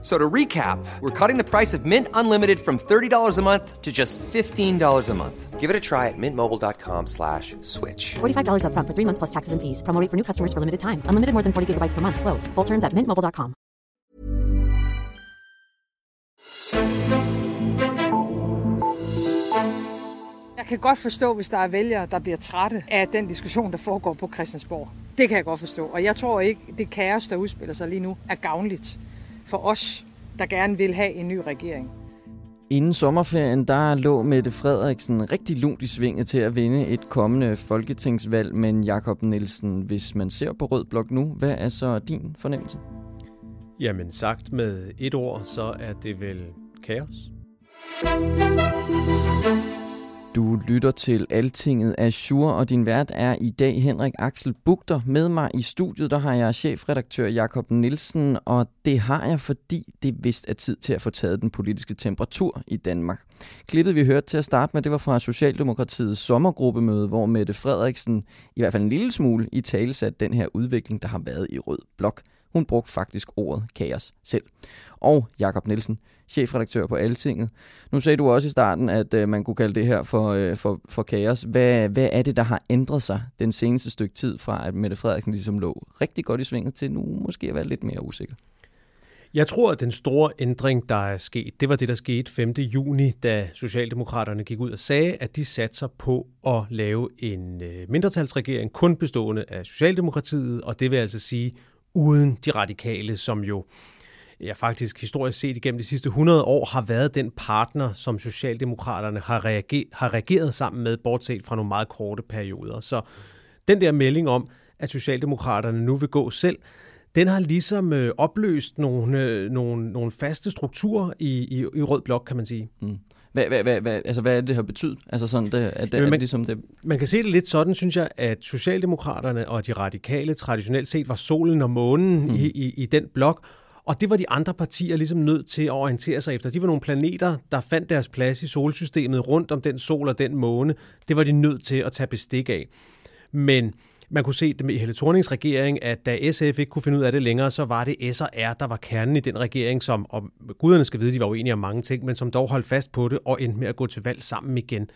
So to recap, we're cutting the price of Mint Unlimited from $30 a month to just $15 a month. Give it a try at mintmobile.com slash switch. $45 upfront for three months plus taxes and fees. Promo rate for new customers for limited time. Unlimited more than 40 gigabytes per month. Slows. Full terms at mintmobile.com. Jeg kan godt forstå, hvis der er vælgere, der bliver trætte af den diskussion, der foregår på Christiansborg. Det kan jeg godt forstå. Og jeg tror ikke, det kaos, der udspiller sig lige nu, er gavnligt for os, der gerne vil have en ny regering. Inden sommerferien, der lå Mette Frederiksen rigtig lunt i svinget til at vinde et kommende folketingsvalg, men Jakob Nielsen, hvis man ser på Rød Blok nu, hvad er så din fornemmelse? Jamen sagt med et ord, så er det vel kaos. Du lytter til Altinget af Sure, og din vært er i dag Henrik Axel Bugter. Med mig i studiet, der har jeg chefredaktør Jakob Nielsen, og det har jeg, fordi det vist er tid til at få taget den politiske temperatur i Danmark. Klippet vi hørte til at starte med, det var fra Socialdemokratiets sommergruppemøde, hvor Mette Frederiksen i hvert fald en lille smule i tale den her udvikling, der har været i Rød Blok. Hun brugte faktisk ordet kaos selv. Og Jakob Nielsen, chefredaktør på Altinget. Nu sagde du også i starten, at øh, man kunne kalde det her for, øh, for, for kaos. Hvad, hvad er det, der har ændret sig den seneste stykke tid fra, at Mette Frederiksen ligesom lå rigtig godt i svinget til nu måske at være lidt mere usikker? Jeg tror, at den store ændring, der er sket, det var det, der skete 5. juni, da Socialdemokraterne gik ud og sagde, at de satser på at lave en øh, mindretalsregering kun bestående af Socialdemokratiet, og det vil altså sige uden de radikale, som jo ja, faktisk historisk set igennem de sidste 100 år har været den partner, som Socialdemokraterne har, reager, har reageret sammen med, bortset fra nogle meget korte perioder. Så den der melding om, at Socialdemokraterne nu vil gå selv, den har ligesom øh, opløst nogle, øh, nogle, nogle faste strukturer i, i, i Rød Blok, kan man sige. Mm. Hvad, hvad, hvad, hvad, altså, hvad er det, det har betydet? Altså sådan, det, at det, man, ligesom det... man kan se det lidt sådan, synes jeg, at Socialdemokraterne og de radikale traditionelt set var solen og månen mm. i, i, i den blok, og det var de andre partier ligesom nødt til at orientere sig efter. De var nogle planeter, der fandt deres plads i solsystemet rundt om den sol og den måne. Det var de nødt til at tage bestik af. Men man kunne se det med Helle Thornings regering, at da SF ikke kunne finde ud af det længere, så var det S og R, der var kernen i den regering, som, og guderne skal vide, de var uenige om mange ting, men som dog holdt fast på det og endte med at gå til valg sammen igen.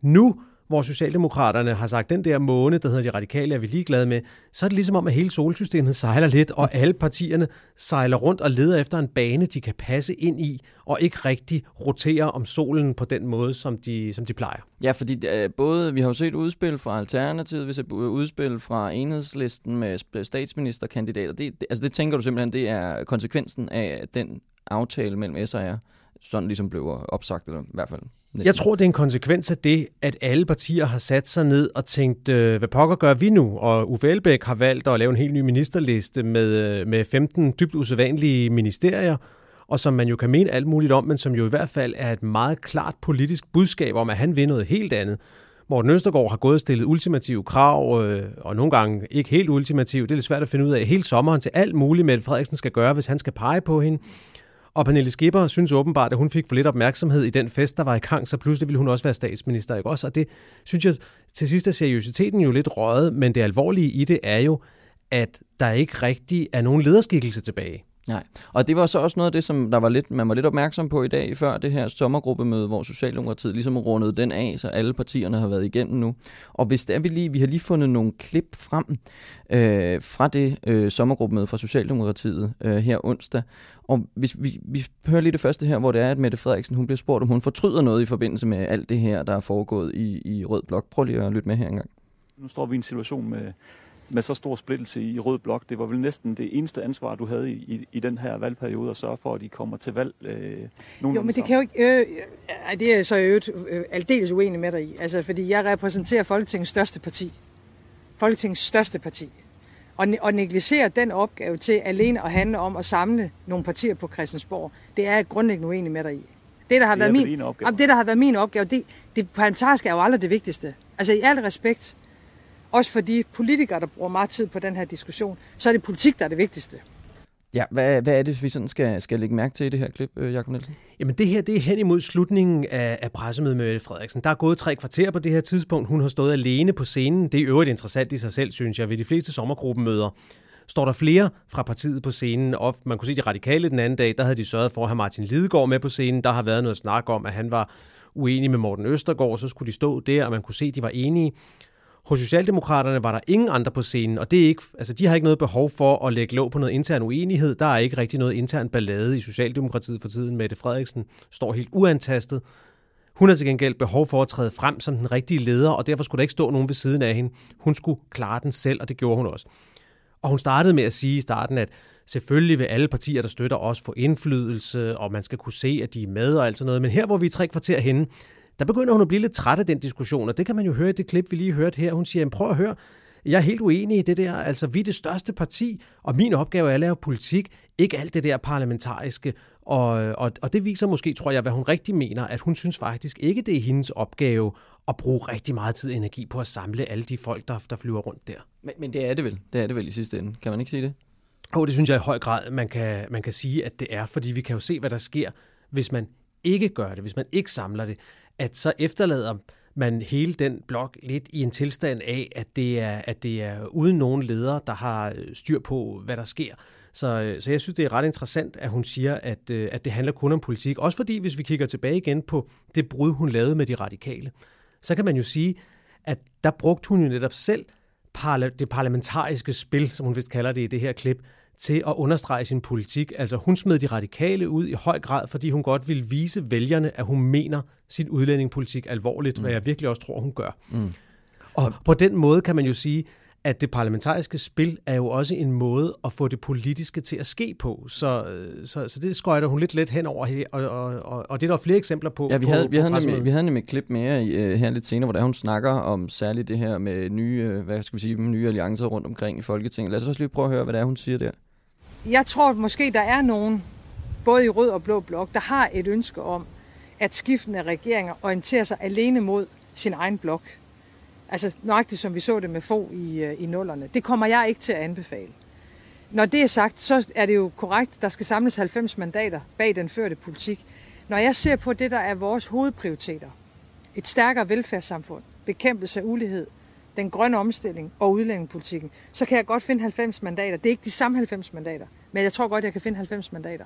Nu hvor Socialdemokraterne har sagt, den der måne, der hedder de radikale, er vi ligeglade med, så er det ligesom om, at hele solsystemet sejler lidt, og alle partierne sejler rundt og leder efter en bane, de kan passe ind i, og ikke rigtig rotere om solen på den måde, som de, som de plejer. Ja, fordi øh, både, vi har jo set udspil fra Alternativet, vi har set udspil fra enhedslisten med statsministerkandidater. Det, det, altså det tænker du simpelthen, det er konsekvensen af den aftale mellem S og R, sådan ligesom blev opsagt, eller i hvert fald Næsten. Jeg tror, det er en konsekvens af det, at alle partier har sat sig ned og tænkt, øh, hvad pokker gør vi nu? Og Uffe Elbæk har valgt at lave en helt ny ministerliste med, øh, med 15 dybt usædvanlige ministerier, og som man jo kan mene alt muligt om, men som jo i hvert fald er et meget klart politisk budskab om, at han vil noget helt andet. Morten Østergaard har gået og stillet ultimative krav, øh, og nogle gange ikke helt ultimative. Det er lidt svært at finde ud af hele sommeren til alt muligt, Mette Frederiksen skal gøre, hvis han skal pege på hende. Og Pernille Skipper synes åbenbart, at hun fik for lidt opmærksomhed i den fest, der var i gang, så pludselig ville hun også være statsminister. Ikke også? Og det synes jeg til sidst er seriøsiteten jo lidt røget, men det alvorlige i det er jo, at der ikke rigtig er nogen lederskikkelse tilbage. Nej, og det var så også noget af det, som der var lidt, man var lidt opmærksom på i dag, før det her sommergruppemøde, hvor Socialdemokratiet ligesom rundede den af, så alle partierne har været igennem nu. Og hvis det er, vi lige, vi har lige fundet nogle klip frem øh, fra det øh, sommergruppemøde fra Socialdemokratiet øh, her onsdag. Og hvis vi, vi hører lige det første her, hvor det er, at Mette Frederiksen hun bliver spurgt, om hun fortryder noget i forbindelse med alt det her, der er foregået i, i Rød Blok. Prøv lige at lytte med her engang. Nu står vi i en situation med med så stor splittelse i Rød Blok. Det var vel næsten det eneste ansvar, du havde i, i, i den her valgperiode, at sørge for, at de kommer til valg øh, Jo, men det kan jo ikke... Øh, øh, det er så øvrigt øh, aldeles uenig med dig i. Altså, fordi jeg repræsenterer Folketingets største parti. Folketingets største parti. Og, og negligere den opgave til alene at handle om at samle nogle partier på Christiansborg, det er jeg grundlæggende uenig med dig i. Det, der har, det været, min, det, der har været min opgave, det, det parlamentariske er jo aldrig det vigtigste. Altså i al respekt, også for de politikere, der bruger meget tid på den her diskussion, så er det politik, der er det vigtigste. Ja, hvad, hvad er det, vi sådan skal, skal lægge mærke til i det her klip, øh, Jakob Nielsen? Jamen det her, det er hen imod slutningen af, af pressemødet med Mette Frederiksen. Der er gået tre kvarter på det her tidspunkt. Hun har stået alene på scenen. Det er øvrigt interessant i sig selv, synes jeg. Ved de fleste sommergruppemøder står der flere fra partiet på scenen. Og man kunne se de radikale den anden dag, der havde de sørget for at have Martin Lidegaard med på scenen. Der har været noget snak om, at han var uenig med Morten Østergaard, så skulle de stå der, og man kunne se, at de var enige. Hos Socialdemokraterne var der ingen andre på scenen, og det er ikke, altså, de har ikke noget behov for at lægge låg på noget intern uenighed. Der er ikke rigtig noget intern ballade i Socialdemokratiet for tiden. Mette Frederiksen står helt uantastet. Hun har til gengæld behov for at træde frem som den rigtige leder, og derfor skulle der ikke stå nogen ved siden af hende. Hun skulle klare den selv, og det gjorde hun også. Og hun startede med at sige i starten, at selvfølgelig vil alle partier, der støtter os, få indflydelse, og man skal kunne se, at de er med og alt sådan noget. Men her, hvor vi er tre kvarter henne, der begynder hun at blive lidt træt af den diskussion, og det kan man jo høre i det klip, vi lige hørte her. Hun siger, prøv at høre, jeg er helt uenig i det der. Altså, vi er det største parti, og min opgave er at lave politik, ikke alt det der parlamentariske. Og, og, og det viser måske, tror jeg, hvad hun rigtig mener, at hun synes faktisk ikke, det er hendes opgave at bruge rigtig meget tid og energi på at samle alle de folk, der, der flyver rundt der. Men, men det er det vel. Det er det vel i sidste ende. Kan man ikke sige det? Og det synes jeg i høj grad, man kan, man kan sige, at det er, fordi vi kan jo se, hvad der sker, hvis man ikke gør det, hvis man ikke samler det at så efterlader man hele den blok lidt i en tilstand af, at det er, at det er uden nogen leder, der har øh, styr på, hvad der sker. Så, øh, så jeg synes, det er ret interessant, at hun siger, at, øh, at det handler kun om politik. Også fordi, hvis vi kigger tilbage igen på det brud, hun lavede med de radikale, så kan man jo sige, at der brugte hun jo netop selv det parlamentariske spil, som hun vist kalder det i det her klip, til at understrege sin politik. Altså hun smed de radikale ud i høj grad, fordi hun godt ville vise vælgerne, at hun mener sin udlændingepolitik alvorligt, mm. hvad jeg virkelig også tror, hun gør. Mm. Og på den måde kan man jo sige, at det parlamentariske spil er jo også en måde at få det politiske til at ske på. Så, så, så det skøjter hun lidt let hen over her, og, og, og, og det er der flere eksempler på. Ja, vi havde, på, vi havde, nemlig, vi havde nemlig et klip mere uh, her lidt senere, hvor der hun snakker om særligt det her med nye, uh, hvad skal vi sige, nye alliancer rundt omkring i Folketinget. Lad os også lige prøve at høre, hvad det er, hun siger der jeg tror måske, der er nogen, både i rød og blå blok, der har et ønske om, at skiftende regeringer orienterer sig alene mod sin egen blok. Altså nøjagtigt som vi så det med få i, øh, i nullerne. Det kommer jeg ikke til at anbefale. Når det er sagt, så er det jo korrekt, der skal samles 90 mandater bag den førte politik. Når jeg ser på det, der er vores hovedprioriteter, et stærkere velfærdssamfund, bekæmpelse af ulighed, den grønne omstilling og udlændingepolitikken, så kan jeg godt finde 90 mandater. Det er ikke de samme 90 mandater, men jeg tror godt, jeg kan finde 90 mandater.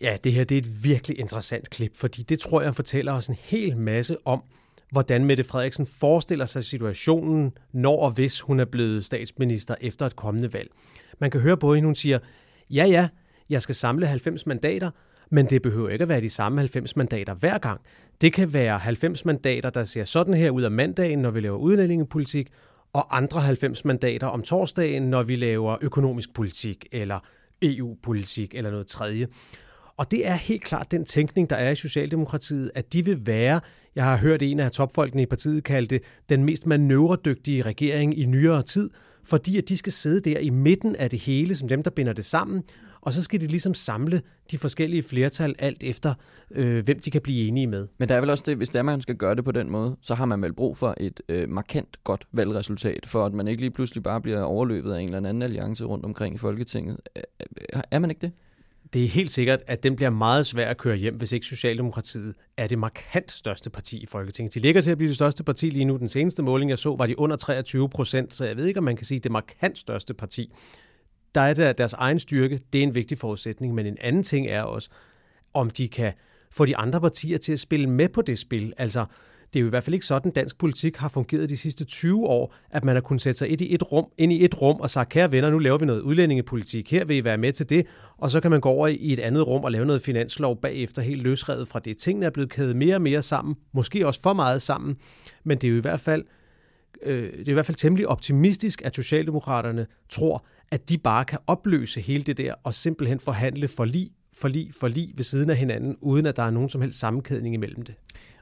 Ja, det her det er et virkelig interessant klip, fordi det tror jeg fortæller os en hel masse om, hvordan Mette Frederiksen forestiller sig situationen, når og hvis hun er blevet statsminister efter et kommende valg. Man kan høre på hende, hun siger, ja ja, jeg skal samle 90 mandater, men det behøver ikke at være de samme 90 mandater hver gang. Det kan være 90 mandater, der ser sådan her ud af mandagen, når vi laver udlændingepolitik, og andre 90 mandater om torsdagen, når vi laver økonomisk politik eller EU-politik eller noget tredje. Og det er helt klart den tænkning, der er i Socialdemokratiet, at de vil være, jeg har hørt en af topfolkene i partiet kalde det, den mest manøvredygtige regering i nyere tid, fordi at de skal sidde der i midten af det hele, som dem, der binder det sammen, og så skal de ligesom samle de forskellige flertal alt efter, øh, hvem de kan blive enige med. Men der er vel også det, hvis det er, man skal gøre det på den måde, så har man vel brug for et øh, markant godt valgresultat, for at man ikke lige pludselig bare bliver overløbet af en eller anden alliance rundt omkring i Folketinget. Er man ikke det? Det er helt sikkert, at den bliver meget svær at køre hjem, hvis ikke Socialdemokratiet er det markant største parti i Folketinget. De ligger til at blive det største parti lige nu. Den seneste måling, jeg så, var de under 23 procent, så jeg ved ikke, om man kan sige, det markant største parti der er der deres egen styrke, det er en vigtig forudsætning, men en anden ting er også, om de kan få de andre partier til at spille med på det spil. Altså, det er jo i hvert fald ikke sådan, dansk politik har fungeret de sidste 20 år, at man har kunnet sætte sig ind i et rum, ind i et rum og sagt, kære venner, nu laver vi noget udlændingepolitik, her vil I være med til det, og så kan man gå over i et andet rum og lave noget finanslov bagefter, helt løsrevet fra det. Tingene er blevet kædet mere og mere sammen, måske også for meget sammen, men det er jo i hvert fald, øh, det er i hvert fald temmelig optimistisk, at Socialdemokraterne tror, at de bare kan opløse hele det der og simpelthen forhandle for lige forlig, forlig ved siden af hinanden, uden at der er nogen som helst sammenkædning imellem det.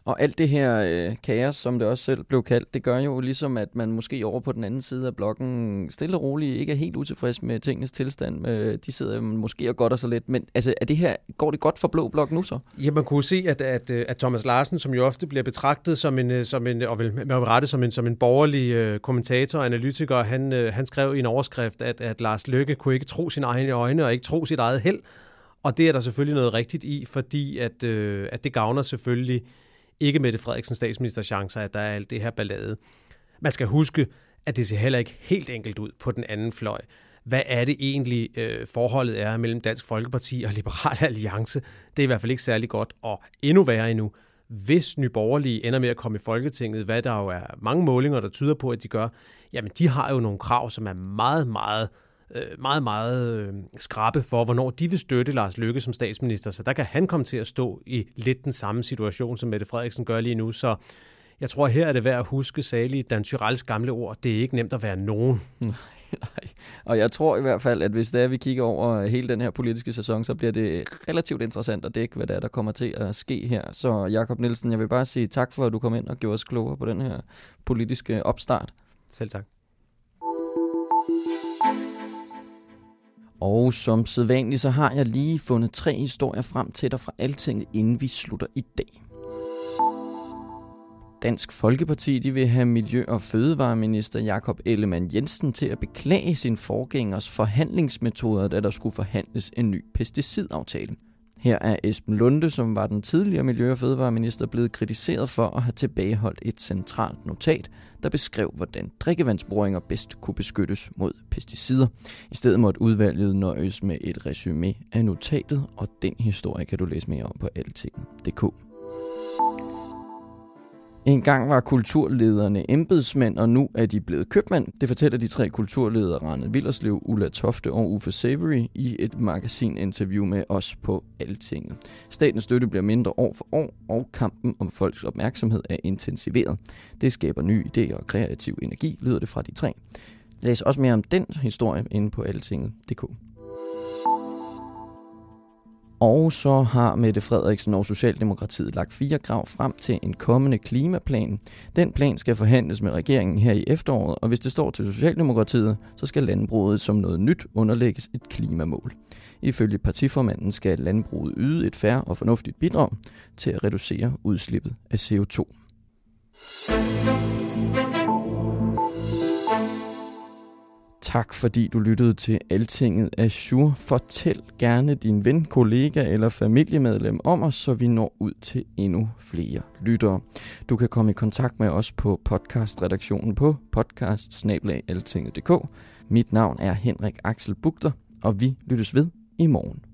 Og alt det her øh, kaos, som det også selv blev kaldt, det gør jo ligesom, at man måske over på den anden side af blokken stille og roligt ikke er helt utilfreds med tingens tilstand. Øh, de sidder måske og godter sig lidt, men altså, er det her, går det godt for Blå Blok nu så? Ja, man kunne se, at, at, at Thomas Larsen, som jo ofte bliver betragtet som en, øh, som en og vel med rette som en, som en borgerlig øh, kommentator og analytiker, han, øh, han skrev i en overskrift, at, at Lars Løkke kunne ikke tro sine egne øjne og ikke tro sit eget held. Og det er der selvfølgelig noget rigtigt i, fordi at, øh, at det gavner selvfølgelig ikke Mette Frederiksen statsminister chancer, at der er alt det her ballade. Man skal huske, at det ser heller ikke helt enkelt ud på den anden fløj. Hvad er det egentlig, øh, forholdet er mellem Dansk Folkeparti og Liberal Alliance? Det er i hvert fald ikke særlig godt, og endnu værre endnu, hvis Nyborgerlige ender med at komme i Folketinget, hvad der jo er mange målinger, der tyder på, at de gør, jamen de har jo nogle krav, som er meget, meget øh, meget, meget øh, skrabe for, hvornår de vil støtte Lars Løkke som statsminister. Så der kan han komme til at stå i lidt den samme situation, som Mette Frederiksen gør lige nu. Så jeg tror, her er det værd at huske salige Dan Tyrells gamle ord. Det er ikke nemt at være nogen. Nej, og jeg tror i hvert fald, at hvis det er, vi kigger over hele den her politiske sæson, så bliver det relativt interessant at dække, hvad det er, der kommer til at ske her. Så Jakob Nielsen, jeg vil bare sige tak for, at du kom ind og gjorde os klogere på den her politiske opstart. Selv tak. Og som sædvanligt, så har jeg lige fundet tre historier frem til dig fra Altinget, inden vi slutter i dag. Dansk Folkeparti de vil have Miljø- og Fødevareminister Jakob Ellemann Jensen til at beklage sin forgængers forhandlingsmetoder, da der skulle forhandles en ny pesticidaftale. Her er Esben Lunde, som var den tidligere Miljø- og Fødevareminister, blevet kritiseret for at have tilbageholdt et centralt notat, der beskrev, hvordan drikkevandsboringer bedst kunne beskyttes mod pesticider. I stedet måtte udvalget nøjes med et resume af notatet, og den historie kan du læse mere om på altingen.dk. En gang var kulturlederne embedsmænd, og nu er de blevet købmænd. Det fortæller de tre kulturledere, Rane Villerslev, Ulla Tofte og Uffe Savory, i et magasininterview med os på Altinget. Statens støtte bliver mindre år for år, og kampen om folks opmærksomhed er intensiveret. Det skaber nye idéer og kreativ energi, lyder det fra de tre. Læs også mere om den historie inde på altinget.dk. Og så har Mette Frederiksen og Socialdemokratiet lagt fire krav frem til en kommende klimaplan. Den plan skal forhandles med regeringen her i efteråret, og hvis det står til Socialdemokratiet, så skal landbruget som noget nyt underlægges et klimamål. Ifølge partiformanden skal landbruget yde et færre og fornuftigt bidrag til at reducere udslippet af CO2. Tak fordi du lyttede til Altinget Azure. Fortæl gerne din ven, kollega eller familiemedlem om os, så vi når ud til endnu flere lyttere. Du kan komme i kontakt med os på podcastredaktionen på podcast Mit navn er Henrik Axel Bugter, og vi lyttes ved i morgen.